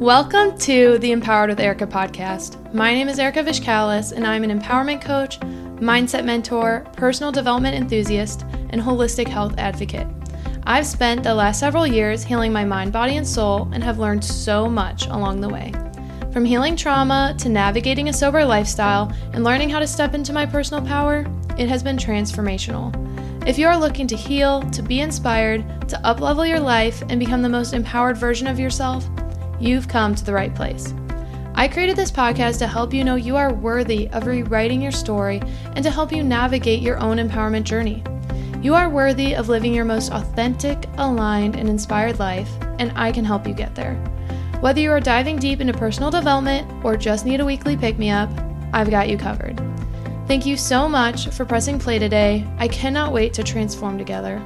Welcome to the Empowered with Erika podcast. My name is Erika Vishkalis, and I'm an empowerment coach, mindset mentor, personal development enthusiast, and holistic health advocate. I've spent the last several years healing my mind, body, and soul, and have learned so much along the way. From healing trauma to navigating a sober lifestyle and learning how to step into my personal power, it has been transformational. If you are looking to heal, to be inspired, to uplevel your life, and become the most empowered version of yourself, you've come to the right place. I created this podcast to help you know you are worthy of rewriting your story and to help you navigate your own empowerment journey. You are worthy of living your most authentic, aligned, and inspired life, and I can help you get there. Whether you are diving deep into personal development or just need a weekly pick me up, I've got you covered. Thank you so much for pressing play today. I cannot wait to transform together.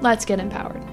Let's get empowered.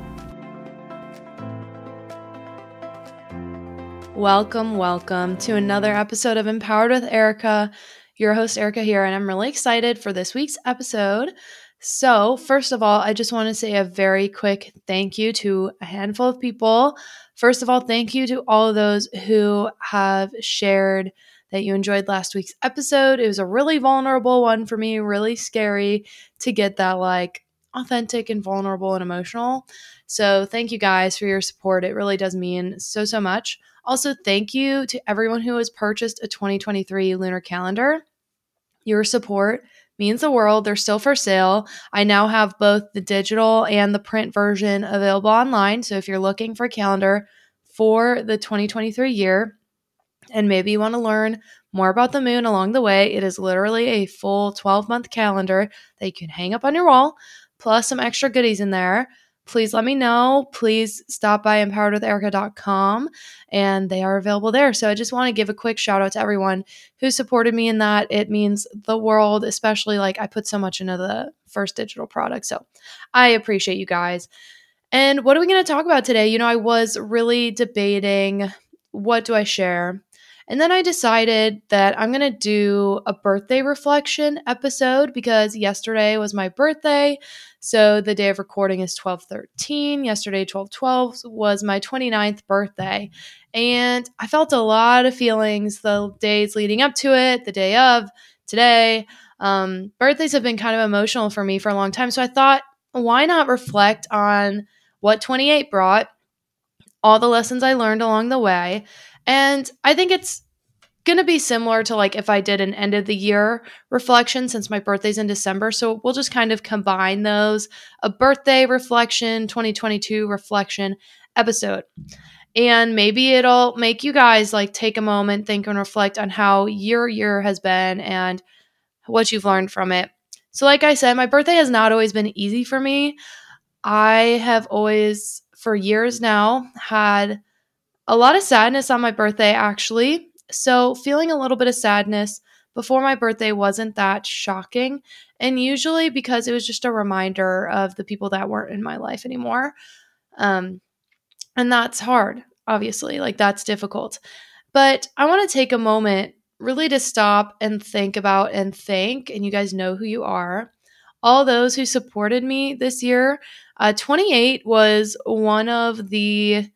Welcome, welcome to another episode of Empowered with Erika. Your host, Erika, here, and I'm really excited for this week's episode. So, first of all, I just want to say a very quick thank you to a handful of people. First of all, thank you to all of those who have shared that you enjoyed last week's episode. It was a really vulnerable one for me, really scary to get that like authentic and vulnerable and emotional. So, thank you guys for your support. It really does mean so, so much. Also, thank you to everyone who has purchased a 2023 lunar calendar. Your support means the world. They're still for sale. I now have both the digital and the print version available online. So, if you're looking for a calendar for the 2023 year, and maybe you want to learn more about the moon along the way, it is literally a full 12 month calendar that you can hang up on your wall, plus some extra goodies in there. Please let me know. Please stop by empoweredwitherika.com and they are available there. So I just want to give a quick shout out to everyone who supported me in that. It means the world, especially like I put so much into the first digital product. So I appreciate you guys. And what are we going to talk about today? You know, I was really debating what do I share? And then I decided that I'm going to do a birthday reflection episode because yesterday was my birthday. So the day of recording is 1213. Yesterday, 1212 was my 29th birthday. And I felt a lot of feelings the days leading up to it, the day of, today. Um, birthdays have been kind of emotional for me for a long time. So I thought, why not reflect on what 28 brought, all the lessons I learned along the way, and I think it's going to be similar to like if I did an end of the year reflection since my birthday's in December. So we'll just kind of combine those a birthday reflection, 2022 reflection episode. And maybe it'll make you guys like take a moment, think and reflect on how your year has been and what you've learned from it. So, like I said, my birthday has not always been easy for me. I have always, for years now, had a lot of sadness on my birthday, actually. So, feeling a little bit of sadness before my birthday wasn't that shocking. And usually because it was just a reminder of the people that weren't in my life anymore. Um, and that's hard, obviously. Like, that's difficult. But I want to take a moment really to stop and think about and thank, and you guys know who you are, all those who supported me this year. Uh, 28 was one of the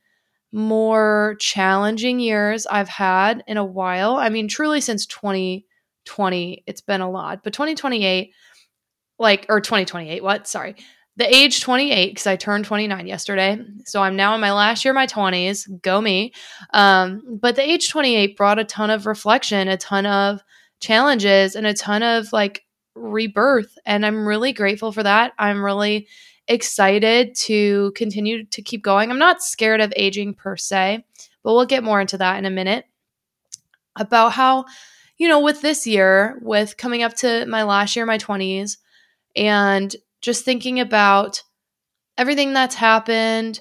more challenging years I've had in a while. I mean, truly since 2020, it's been a lot. But 2028, like, or 2028, what? Sorry. The age 28, because I turned 29 yesterday. So I'm now in my last year my 20s. Go me. Um, but the age 28 brought a ton of reflection, a ton of challenges, and a ton of like rebirth. And I'm really grateful for that. I'm really excited to continue to keep going. I'm not scared of aging per se, but we'll get more into that in a minute about how, you know, with this year, with coming up to my last year, my 20s, and just thinking about everything that's happened.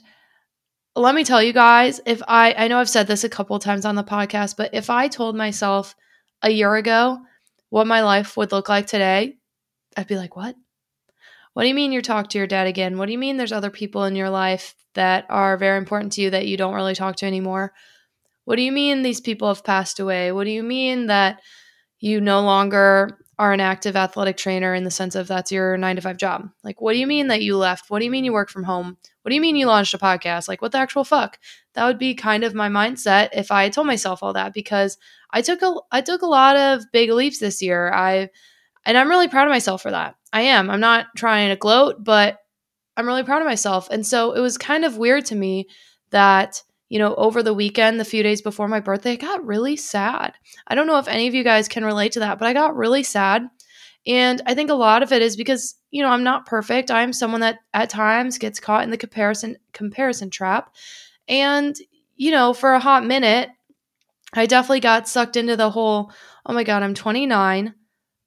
Let me tell you guys, if I, I know I've said this a couple times on the podcast, but if I told myself a year ago what my life would look like today, I'd be like, what? What do you mean you talk to your dad again? What do you mean there's other people in your life that are very important to you that you don't really talk to anymore? What do you mean these people have passed away? What do you mean that you no longer are an active athletic trainer in the sense of that's your nine to five job. Like, what do you mean that you left? What do you mean you work from home? What do you mean you launched a podcast? Like, what the actual fuck? That would be kind of my mindset if I told myself all that because I took a I took a lot of big leaps this year. I and I'm really proud of myself for that. I am. I'm not trying to gloat, but I'm really proud of myself. And so it was kind of weird to me that you know, over the weekend, the few days before my birthday, I got really sad. I don't know if any of you guys can relate to that, but I got really sad. And I think a lot of it is because, you know, I'm not perfect. I'm someone that at times gets caught in the comparison comparison trap. And, you know, for a hot minute, I definitely got sucked into the whole, oh my God, I'm 29.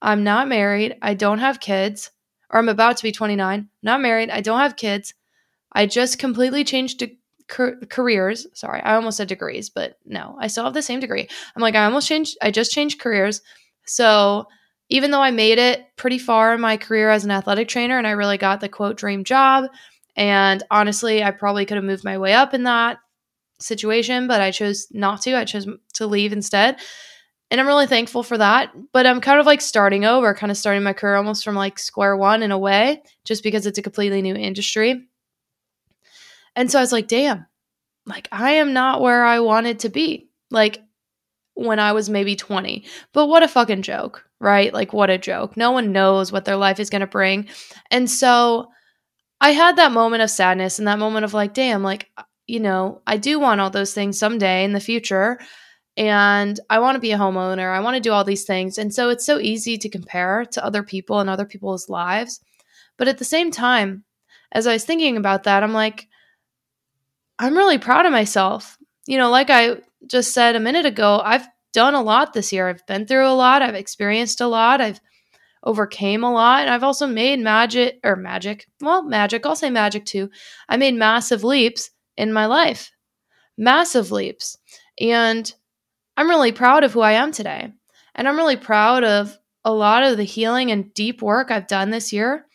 I'm not married. I don't have kids. Or I'm about to be 29. Not married. I don't have kids. I just completely changed to careers. Sorry, I almost said degrees, but no, I still have the same degree. I'm like, I almost changed, I just changed careers. So even though I made it pretty far in my career as an athletic trainer and I really got the quote dream job, and honestly, I probably could have moved my way up in that situation, but I chose not to. I chose to leave instead. And I'm really thankful for that. But I'm kind of like starting over, kind of starting my career almost from like square one in a way, just because it's a completely new industry. And so I was like, damn, like I am not where I wanted to be. Like when I was maybe 20. But what a fucking joke, right? Like what a joke. No one knows what their life is going to bring. And so I had that moment of sadness and that moment of like, damn, like, uh, you know, I do want all those things someday in the future. And I want to be a homeowner. I want to do all these things. And so it's so easy to compare to other people and other people's lives. But at the same time, as I was thinking about that, I'm like, I'm really proud of myself. You know, like I just said a minute ago, I've done a lot this year. I've been through a lot, I've experienced a lot, I've overcame a lot, and I've also made magic or magic. Well, magic, I'll say magic too. I made massive leaps in my life. Massive leaps. And I'm really proud of who I am today. And I'm really proud of a lot of the healing and deep work I've done this year.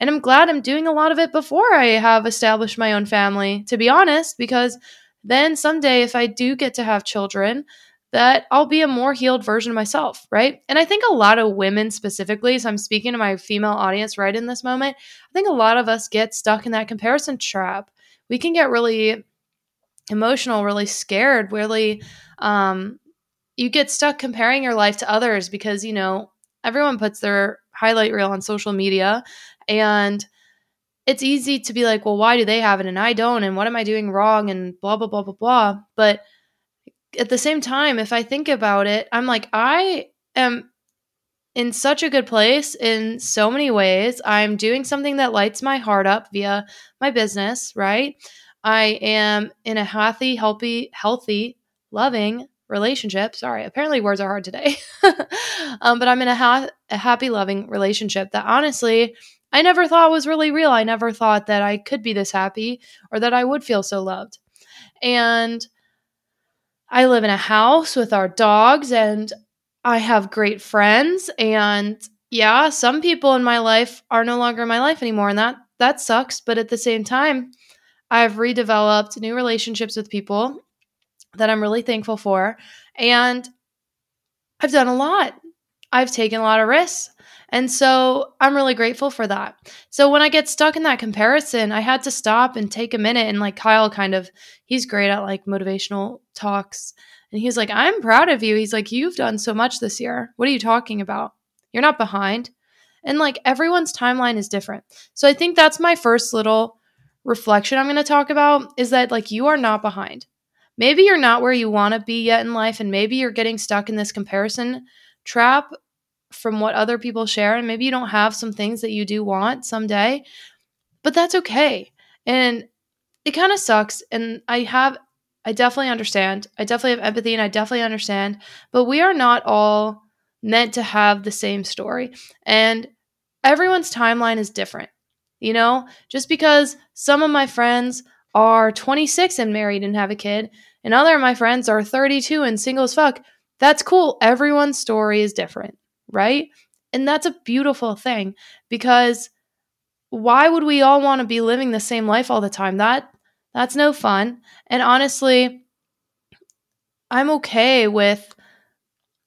And I'm glad I'm doing a lot of it before I have established my own family, to be honest, because then someday, if I do get to have children, that I'll be a more healed version of myself, right? And I think a lot of women specifically, so I'm speaking to my female audience right in this moment, I think a lot of us get stuck in that comparison trap. We can get really emotional, really scared, really um you get stuck comparing your life to others because, you know, everyone puts their highlight reel on social media and it's easy to be like, well, why do they have it and I don't? And what am I doing wrong? And blah, blah, blah, blah, blah. But at the same time, if I think about it, I'm like, I am in such a good place in so many ways. I'm doing something that lights my heart up via my business, right? I am in a healthy, healthy, healthy, loving relationship. Sorry, apparently words are hard today. um, but I'm in a, ha- a happy, loving relationship that honestly I never thought was really real. I never thought that I could be this happy or that I would feel so loved. And I live in a house with our dogs and I have great friends and yeah, some people in my life are no longer in my life anymore and that that sucks, but at the same time, I've redeveloped new relationships with people that I'm really thankful for and I've done a lot. I've taken a lot of risks. And so I'm really grateful for that. So when I get stuck in that comparison, I had to stop and take a minute. And like Kyle, kind of, he's great at like motivational talks. And he's like, I'm proud of you. He's like, You've done so much this year. What are you talking about? You're not behind. And like everyone's timeline is different. So I think that's my first little reflection I'm going to talk about is that like you are not behind. Maybe you're not where you want to be yet in life, and maybe you're getting stuck in this comparison trap from what other people share and maybe you don't have some things that you do want someday but that's okay and it kind of sucks and i have i definitely understand i definitely have empathy and i definitely understand but we are not all meant to have the same story and everyone's timeline is different you know just because some of my friends are 26 and married and have a kid and other of my friends are 32 and single as fuck that's cool everyone's story is different right? And that's a beautiful thing because why would we all want to be living the same life all the time? That that's no fun. And honestly, I'm okay with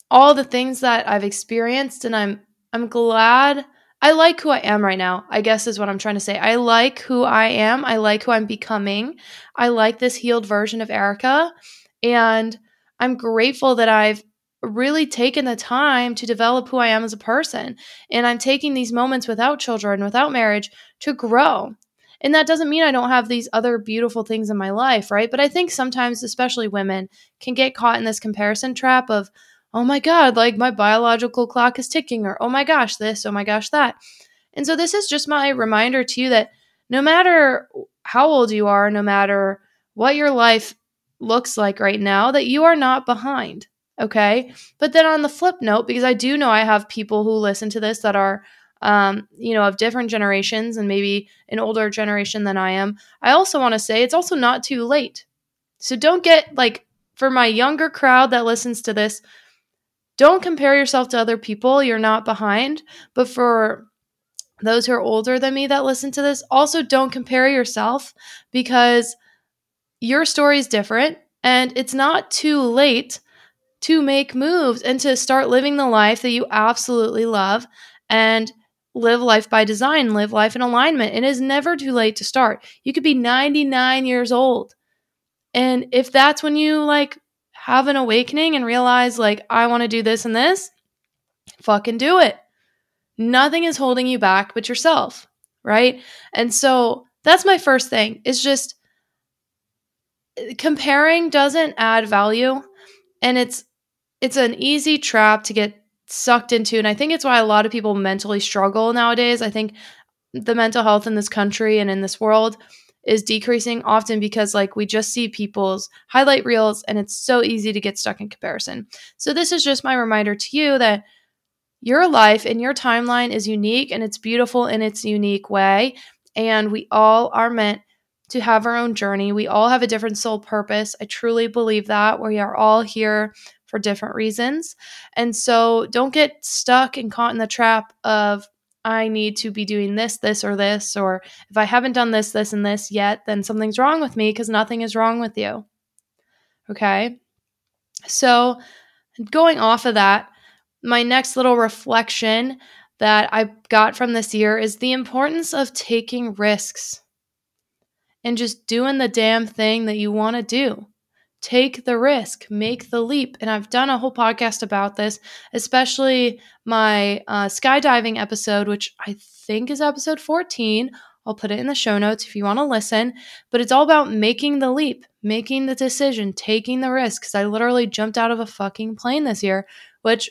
all the things that I've experienced and I'm I'm glad I like who I am right now, I guess is what I'm trying to say. I like who I am. I like who I'm becoming. I like this healed version of Erika. And I'm grateful that I've really taken the time to develop who I am as a person. And I'm taking these moments without children, without marriage, to grow. And that doesn't mean I don't have these other beautiful things in my life, right? But I think sometimes, especially women, can get caught in this comparison trap of, oh my God, like my biological clock is ticking, or oh my gosh, this, oh my gosh, that. And so this is just my reminder to you that no matter how old you are, no matter what your life looks like right now, that you are not behind. Okay. But then on the flip note, because I do know I have people who listen to this that are, um, you know, of different generations and maybe an older generation than I am, I also want to say it's also not too late. So don't get like, for my younger crowd that listens to this, don't compare yourself to other people. You're not behind. But for those who are older than me that listen to this, also don't compare yourself because your story is different and it's not too late to make moves and to start living the life that you absolutely love and live life by design, live life in alignment. It is never too late to start. You could be 99 years old. And if that's when you like have an awakening and realize, like, I want to do this and this, fucking do it. Nothing is holding you back but yourself, right? And so that's my first thing is just comparing doesn't add value and it's it's an easy trap to get sucked into and I think it's why a lot of people mentally struggle nowadays. I think the mental health in this country and in this world is decreasing often because like we just see people's highlight reels and it's so easy to get stuck in comparison. So this is just my reminder to you that your life and your timeline is unique and it's beautiful in its unique way and we all are meant to have our own journey. We all have a different soul purpose. I truly believe that. We are all here for different reasons. And so don't get stuck and caught in the trap of I need to be doing this, this, or this, or if I haven't done this, this, and this yet, then something's wrong with me because nothing is wrong with you. Okay. So, going off of that, my next little reflection that I got from this year is the importance of taking risks and just doing the damn thing that you want to do. Take the risk, make the leap. And I've done a whole podcast about this, especially my uh, skydiving episode, which I think is episode 14. I'll put it in the show notes if you want to listen. But it's all about making the leap, making the decision, taking the risk. Because I literally jumped out of a fucking plane this year, which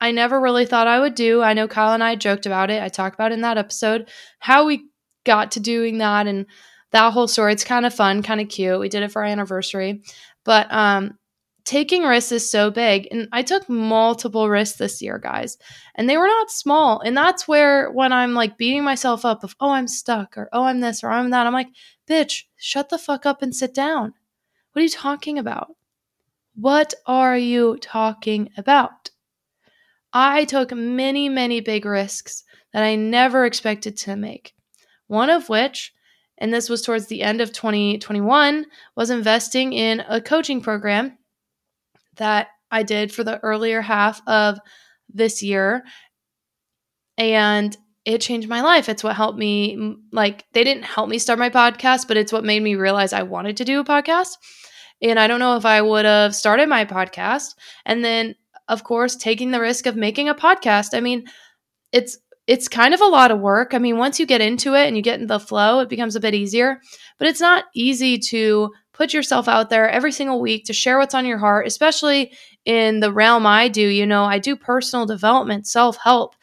I never really thought I would do. I know Kyle and I joked about it. I talked about in that episode how we got to doing that and that whole story. It's kind of fun, kind of cute. We did it for our anniversary. But um, taking risks is so big. And I took multiple risks this year, guys, and they were not small. And that's where, when I'm like beating myself up of, oh, I'm stuck, or oh, I'm this, or I'm that, I'm like, bitch, shut the fuck up and sit down. What are you talking about? What are you talking about? I took many, many big risks that I never expected to make. One of which and this was towards the end of 2021, was investing in a coaching program that I did for the earlier half of this year. And it changed my life. It's what helped me, like, they didn't help me start my podcast, but it's what made me realize I wanted to do a podcast. And I don't know if I would have started my podcast. And then, of course, taking the risk of making a podcast. I mean, it's it's kind of a lot of work. I mean, once you get into it and you get in the flow, it becomes a bit easier, but it's not easy to put yourself out there every single week to share what's on your heart, especially in the realm I do. You know, I do personal development, self help.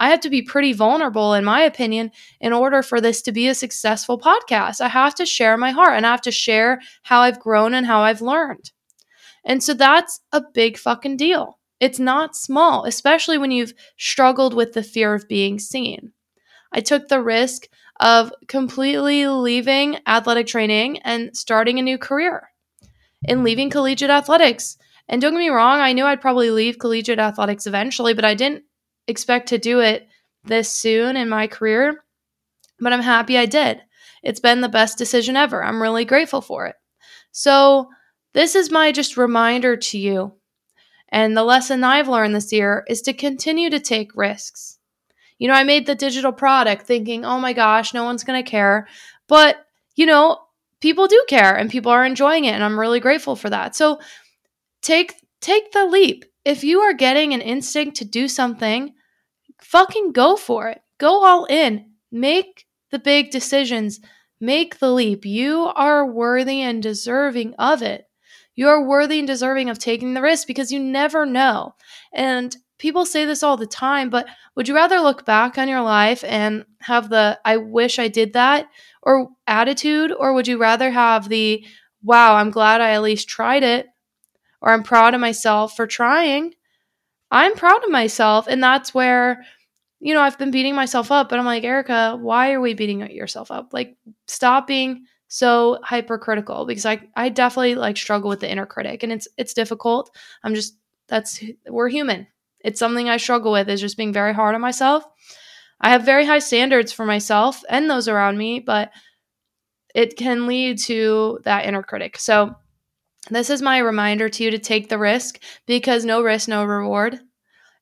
I have to be pretty vulnerable, in my opinion, in order for this to be a successful podcast. I have to share my heart and I have to share how I've grown and how I've learned. And so that's a big fucking deal. It's not small, especially when you've struggled with the fear of being seen. I took the risk of completely leaving athletic training and starting a new career and leaving collegiate athletics. And don't get me wrong, I knew I'd probably leave collegiate athletics eventually, but I didn't expect to do it this soon in my career. But I'm happy I did. It's been the best decision ever. I'm really grateful for it. So, this is my just reminder to you And the lesson I've learned this year is to continue to take risks. You know, I made the digital product thinking, oh my gosh, no one's going to care. But, you know, people do care and people are enjoying it. And I'm really grateful for that. So take, take the leap. If you are getting an instinct to do something, fucking go for it. Go all in. Make the big decisions. Make the leap. You are worthy and deserving of it. You are worthy and deserving of taking the risk because you never know. And people say this all the time, but would you rather look back on your life and have the I wish I did that or attitude or would you rather have the wow, I'm glad I at least tried it or I'm proud of myself for trying? I'm proud of myself and that's where you know, I've been beating myself up, but I'm like, Erika, why are we beating yourself up? Like stop being so hypercritical because I I definitely like struggle with the inner critic and it's it's difficult. I'm just that's we're human. It's something I struggle with is just being very hard on myself. I have very high standards for myself and those around me, but it can lead to that inner critic. So this is my reminder to you to take the risk because no risk, no reward.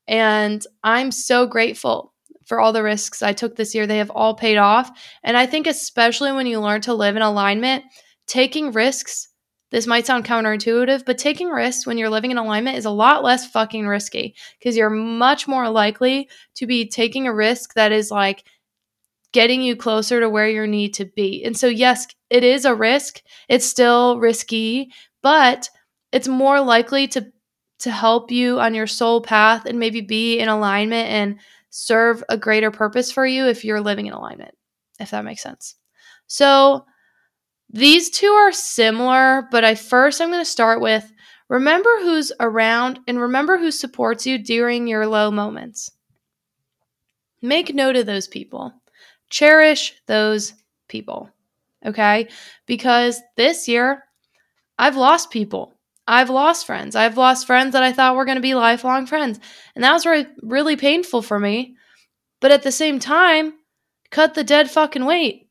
And I'm so grateful for all the risks I took this year. They have all paid off. And I think, especially when you learn to live in alignment, taking risks, this might sound counterintuitive, but taking risks when you're living in alignment is a lot less fucking risky because you're much more likely to be taking a risk that is like getting you closer to where you need to be. And so, yes, it is a risk. It's still risky, but it's more likely to to help you on your soul path and maybe be in alignment and serve a greater purpose for you if you're living in alignment, if that makes sense. So these two are similar, but I first I'm going to start with remember who's around and remember who supports you during your low moments. Make note of those people. Cherish those people. Okay? Because this year I've lost people. I've lost friends. I've lost friends that I thought were going to be lifelong friends. And that was really, really painful for me. But at the same time, cut the dead fucking weight.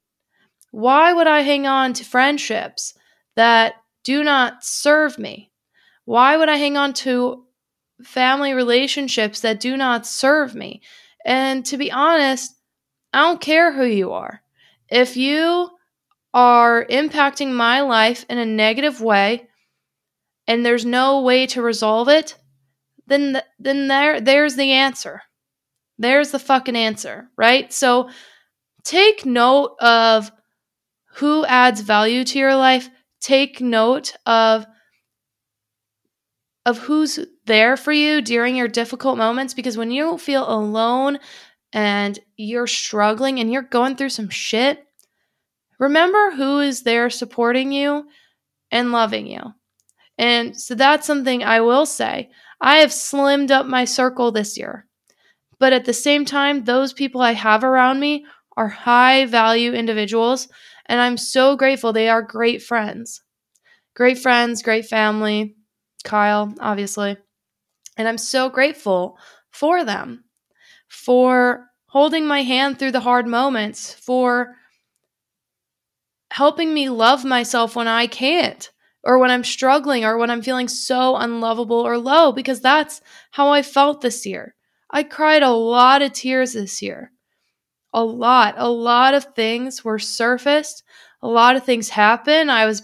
Why would I hang on to friendships that do not serve me? Why would I hang on to family relationships that do not serve me? And to be honest, I don't care who you are. If you are impacting my life in a negative way, and there's no way to resolve it, then th- then there there's the answer. There's the fucking answer, right? So take note of who adds value to your life. Take note of of who's there for you during your difficult moments because when you feel alone and you're struggling and you're going through some shit, remember who is there supporting you and loving you. And so that's something I will say. I have slimmed up my circle this year. But at the same time, those people I have around me are high value individuals. And I'm so grateful. They are great friends. Great friends, great family. Kyle, obviously. And I'm so grateful for them, for holding my hand through the hard moments, for helping me love myself when I can't or when I'm struggling or when I'm feeling so unlovable or low, because that's how I felt this year. I cried a lot of tears this year. A lot. A lot of things were surfaced. A lot of things happened. I was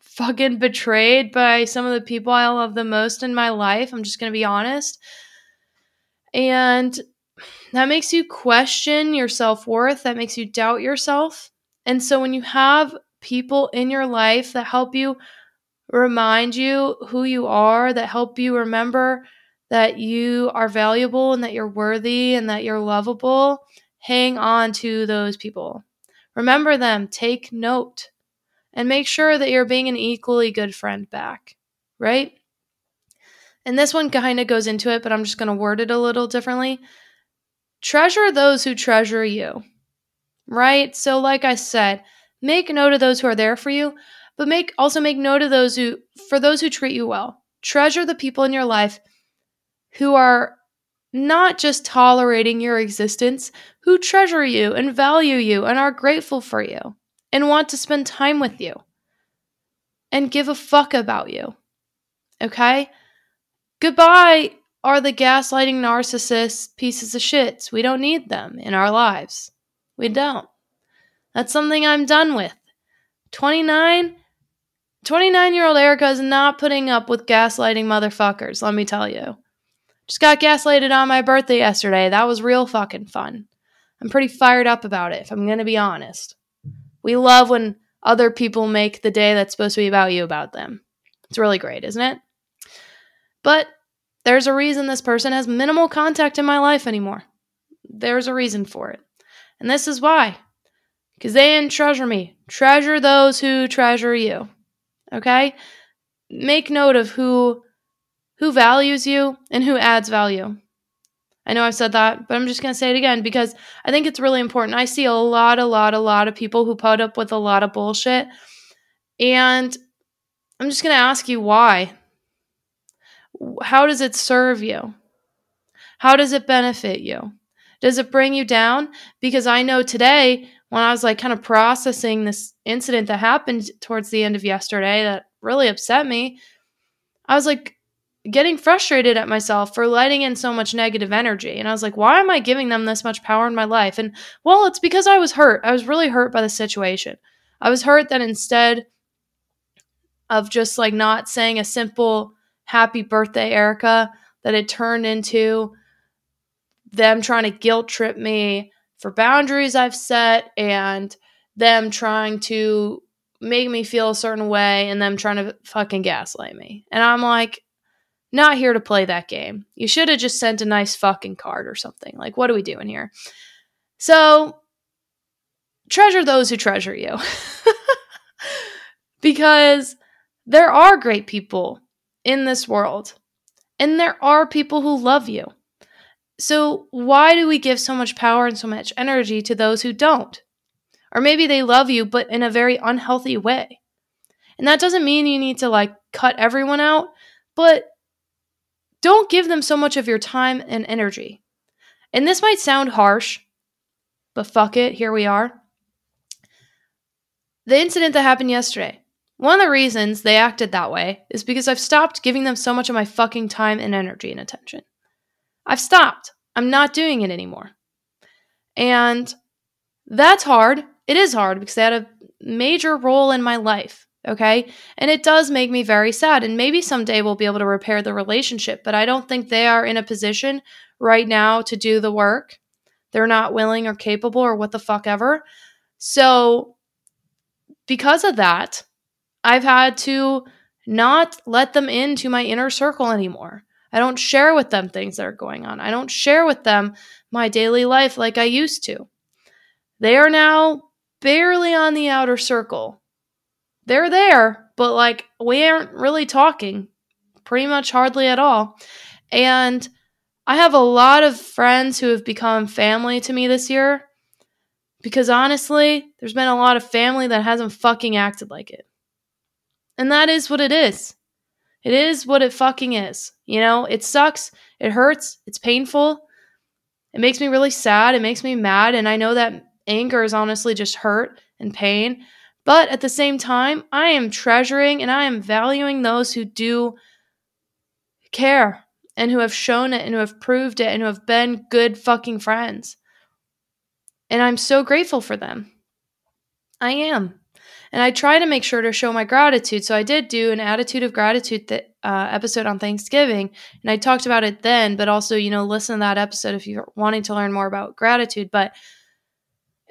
fucking betrayed by some of the people I love the most in my life. I'm just going to be honest. And that makes you question your self worth. That makes you doubt yourself. And so when you have people in your life that help you remind you who you are, that help you remember that you are valuable and that you're worthy and that you're lovable, hang on to those people. Remember them, take note, and make sure that you're being an equally good friend back, right? And this one kind of goes into it, but I'm just going to word it a little differently. Treasure those who treasure you, right? So, like I said, make note of those who are there for you, but make also make note of those who for those who treat you well. Treasure the people in your life who are not just tolerating your existence, who treasure you and value you and are grateful for you and want to spend time with you and give a fuck about you. Okay? Goodbye are the gaslighting narcissists pieces of shits. We don't need them in our lives. We don't. That's something I'm done with. 29 29 year old Erika is not putting up with gaslighting motherfuckers, let me tell you. Just got gaslighted on my birthday yesterday. That was real fucking fun. I'm pretty fired up about it, if I'm going to be honest. We love when other people make the day that's supposed to be about you about them. It's really great, isn't it? But there's a reason this person has minimal contact in my life anymore. There's a reason for it. And this is why. Because they didn't treasure me. Treasure those who treasure you. Okay? Make note of who who values you and who adds value. I know I've said that, but I'm just going to say it again because I think it's really important. I see a lot, a lot, a lot of people who put up with a lot of bullshit. And I'm just going to ask you why. How does it serve you? How does it benefit you? Does it bring you down? Because I know today, when I was like kind of processing this incident that happened towards the end of yesterday that really upset me, I was like, getting frustrated at myself for letting in so much negative energy. And I was like, why am I giving them this much power in my life? And well, it's because I was hurt. I was really hurt by the situation. I was hurt that instead of just like not saying a simple happy birthday, Erika, that it turned into them trying to guilt trip me for boundaries I've set and them trying to make me feel a certain way and them trying to fucking gaslight me. And I'm like, not here to play that game. You should have just sent a nice fucking card or something. Like, what are we doing here? So, treasure those who treasure you. because there are great people in this world, and there are people who love you. So, why do we give so much power and so much energy to those who don't? Or maybe they love you, but in a very unhealthy way. And that doesn't mean you need to like cut everyone out, but don't give them so much of your time and energy. And this might sound harsh, but fuck it, here we are. The incident that happened yesterday. One of the reasons they acted that way is because I've stopped giving them so much of my fucking time and energy and attention. I've stopped. I'm not doing it anymore. And that's hard. It is hard because they had a major role in my life. Okay. And it does make me very sad. And maybe someday we'll be able to repair the relationship, but I don't think they are in a position right now to do the work. They're not willing or capable or what the fuck ever. So, because of that, I've had to not let them into my inner circle anymore. I don't share with them things that are going on. I don't share with them my daily life like I used to. They are now barely on the outer circle they're there, but like we aren't really talking pretty much hardly at all. And I have a lot of friends who have become family to me this year because honestly, there's been a lot of family that hasn't fucking acted like it. And that is what it is. It is what it fucking is. You know, it sucks, it hurts, it's painful. It makes me really sad, it makes me mad, and I know that anger is honestly just hurt and pain. But at the same time, I am treasuring and I am valuing those who do care and who have shown it and who have proved it and who have been good fucking friends. And I'm so grateful for them. I am. And I try to make sure to show my gratitude. So I did do an attitude of gratitude th- uh, episode on Thanksgiving, and I talked about it then. But also, you know, listen to that episode if you're wanting to learn more about gratitude. But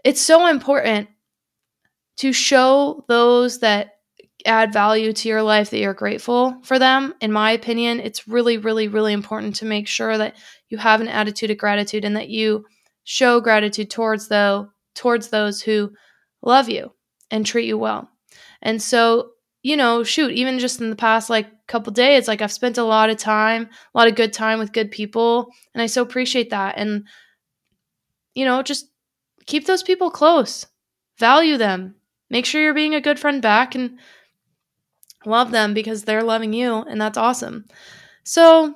it's so important to show those that add value to your life that you're grateful for them in my opinion it's really really really important to make sure that you have an attitude of gratitude and that you show gratitude towards though towards those who love you and treat you well and so you know shoot even just in the past like couple days like i've spent a lot of time a lot of good time with good people and i so appreciate that and you know just keep those people close value them Make sure you're being a good friend back and love them because they're loving you, and that's awesome. So,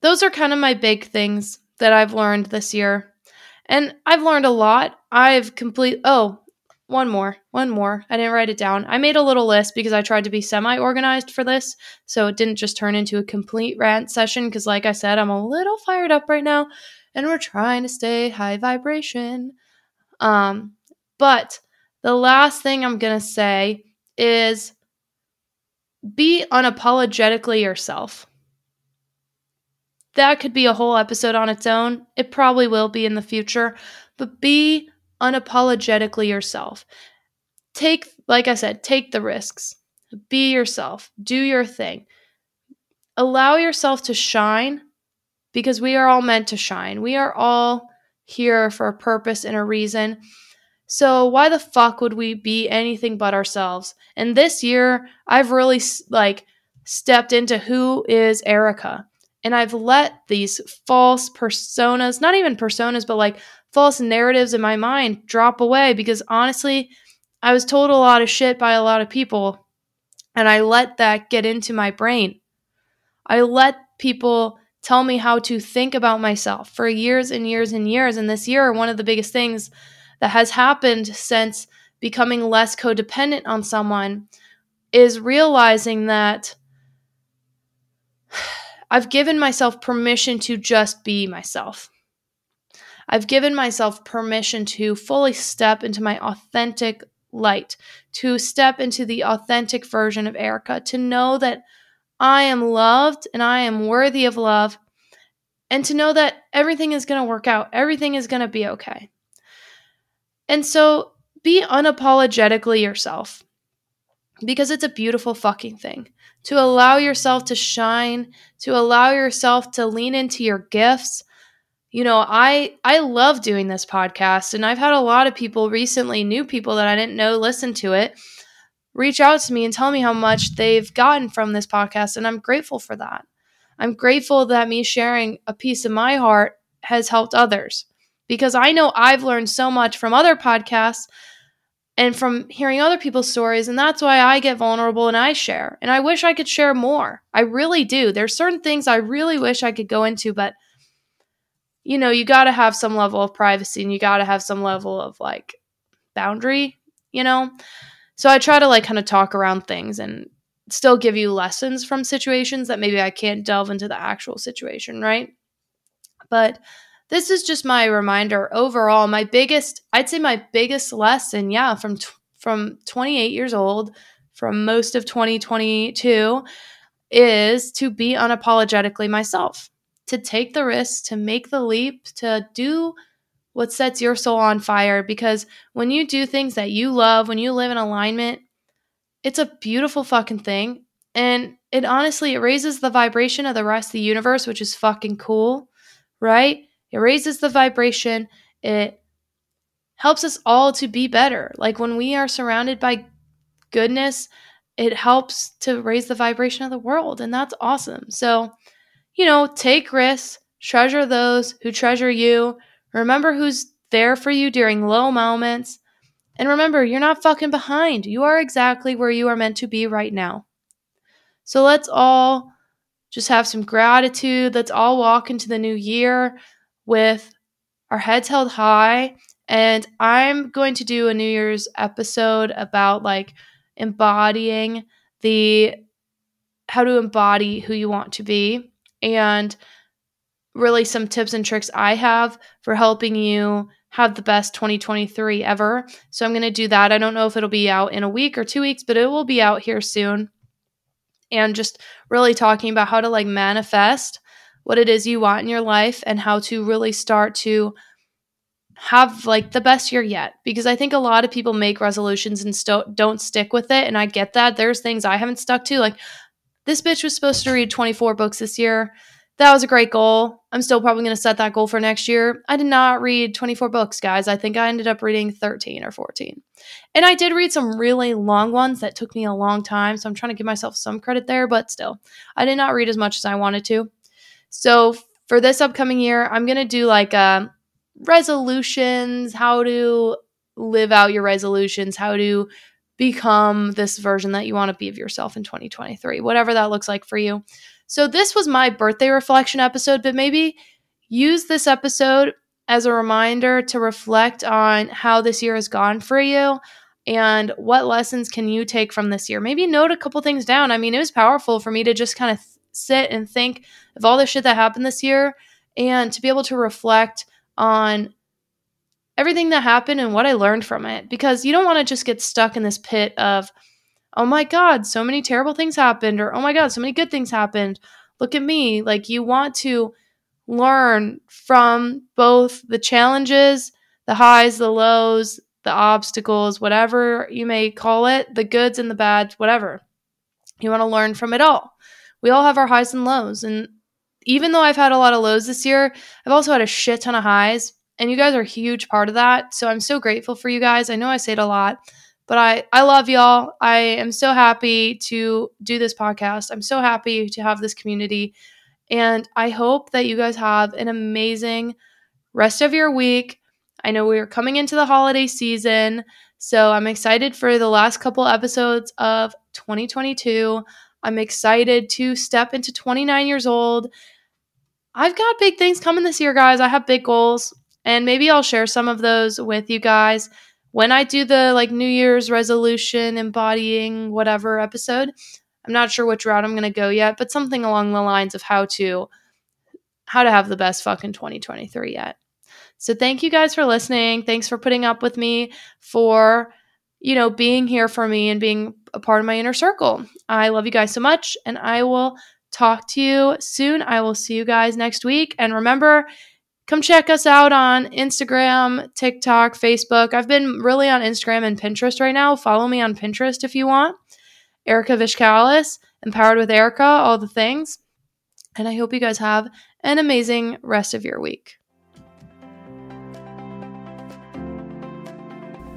those are kind of my big things that I've learned this year. And I've learned a lot. I've complete oh, one more, one more. I didn't write it down. I made a little list because I tried to be semi organized for this. So it didn't just turn into a complete rant session. Because, like I said, I'm a little fired up right now and we're trying to stay high vibration. Um, but the last thing I'm going to say is be unapologetically yourself. That could be a whole episode on its own. It probably will be in the future, but be unapologetically yourself. Take, like I said, take the risks. Be yourself. Do your thing. Allow yourself to shine because we are all meant to shine. We are all here for a purpose and a reason. So why the fuck would we be anything but ourselves? And this year, I've really like stepped into who is Erika. And I've let these false personas, not even personas, but like false narratives in my mind drop away because honestly, I was told a lot of shit by a lot of people. And I let that get into my brain. I let people tell me how to think about myself for years and years and years. And this year, one of the biggest things that has happened since becoming less codependent on someone is realizing that I've given myself permission to just be myself. I've given myself permission to fully step into my authentic light, to step into the authentic version of Erika, to know that I am loved and I am worthy of love, and to know that everything is going to work out, everything is going to be okay. And so be unapologetically yourself because it's a beautiful fucking thing to allow yourself to shine, to allow yourself to lean into your gifts. You know, I I love doing this podcast and I've had a lot of people recently, new people that I didn't know listen to it, reach out to me and tell me how much they've gotten from this podcast and I'm grateful for that. I'm grateful that me sharing a piece of my heart has helped others because I know I've learned so much from other podcasts and from hearing other people's stories. And that's why I get vulnerable and I share. And I wish I could share more. I really do. There's certain things I really wish I could go into, but you know, you got to have some level of privacy and you got to have some level of like boundary, you know? So I try to like kind of talk around things and still give you lessons from situations that maybe I can't delve into the actual situation, right? But this is just my reminder overall my biggest i'd say my biggest lesson yeah from t- from 28 years old from most of 2022 is to be unapologetically myself to take the risk to make the leap to do what sets your soul on fire because when you do things that you love when you live in alignment it's a beautiful fucking thing and it honestly it raises the vibration of the rest of the universe which is fucking cool right it raises the vibration. It helps us all to be better. Like when we are surrounded by goodness, it helps to raise the vibration of the world. And that's awesome. So, you know, take risks, treasure those who treasure you. Remember who's there for you during low moments. And remember, you're not fucking behind. You are exactly where you are meant to be right now. So let's all just have some gratitude. Let's all walk into the new year with our heads held high. And I'm going to do a New Year's episode about like embodying the how to embody who you want to be and really some tips and tricks I have for helping you have the best 2023 ever. So I'm going to do that. I don't know if it'll be out in a week or 2 weeks, but it will be out here soon. And just really talking about how to like manifest what it is you want in your life and how to really start to have like the best year yet because I think a lot of people make resolutions and st- don't stick with it and I get that there's things I haven't stuck to like this bitch was supposed to read 24 books this year. That was a great goal. I'm still probably going to set that goal for next year. I did not read 24 books guys. I think I ended up reading 13 or 14 and I did read some really long ones that took me a long time so I'm trying to give myself some credit there but still I did not read as much as I wanted to. So for this upcoming year, I'm going to do like uh, resolutions, how to live out your resolutions, how to become this version that you want to be of yourself in 2023, whatever that looks like for you. So this was my birthday reflection episode, but maybe use this episode as a reminder to reflect on how this year has gone for you and what lessons can you take from this year. Maybe note a couple things down. I mean, it was powerful for me to just kind of th- sit and think of all the shit that happened this year and to be able to reflect on everything that happened and what I learned from it because you don't want to just get stuck in this pit of oh my god, so many terrible things happened or oh my god, so many good things happened. Look at me. Like you want to learn from both the challenges, the highs, the lows, the obstacles, whatever you may call it, the goods and the bads, whatever. You want to learn from it all. We all have our highs and lows. And even though I've had a lot of lows this year, I've also had a shit ton of highs. And you guys are a huge part of that. So I'm so grateful for you guys. I know I say it a lot, but I, I love y'all. I am so happy to do this podcast. I'm so happy to have this community. And I hope that you guys have an amazing rest of your week. I know we are coming into the holiday season, so I'm excited for the last couple episodes of 2022. I'm excited to step into 29 years old. I've got big things coming this year, guys. I have big goals, and maybe I'll share some of those with you guys when I do the like New Year's resolution embodying whatever episode. I'm not sure which route I'm going to go yet, but something along the lines of how to how to have the best fucking 2023 yet. So thank you guys for listening. Thanks for putting up with me for you know being here for me and being a part of my inner circle. I love you guys so much and I will talk to you soon. I will see you guys next week and remember come check us out on Instagram, TikTok, Facebook. I've been really on Instagram and Pinterest right now. Follow me on Pinterest if you want. Erika Vishkalis, Empowered with Erika, all the things. And I hope you guys have an amazing rest of your week.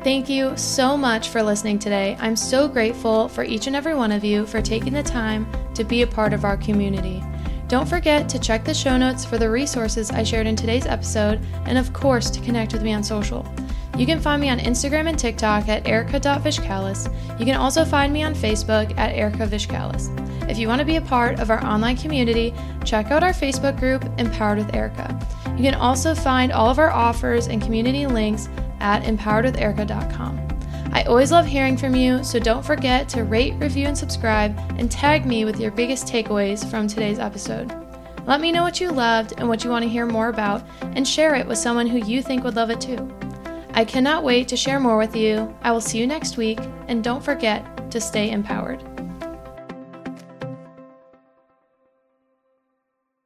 Thank you so much for listening today. I'm so grateful for each and every one of you for taking the time to be a part of our community. Don't forget to check the show notes for the resources I shared in today's episode, and of course, to connect with me on social. You can find me on Instagram and TikTok at erika.vishkalis. You can also find me on Facebook at Erika Vishkalis. If you want to be a part of our online community, check out our Facebook group, Empowered with Erika. You can also find all of our offers and community links at empoweredwitherika.com. I always love hearing from you, so don't forget to rate, review, and subscribe, and tag me with your biggest takeaways from today's episode. Let me know what you loved and what you want to hear more about, and share it with someone who you think would love it too. I cannot wait to share more with you. I will see you next week, and don't forget to stay empowered.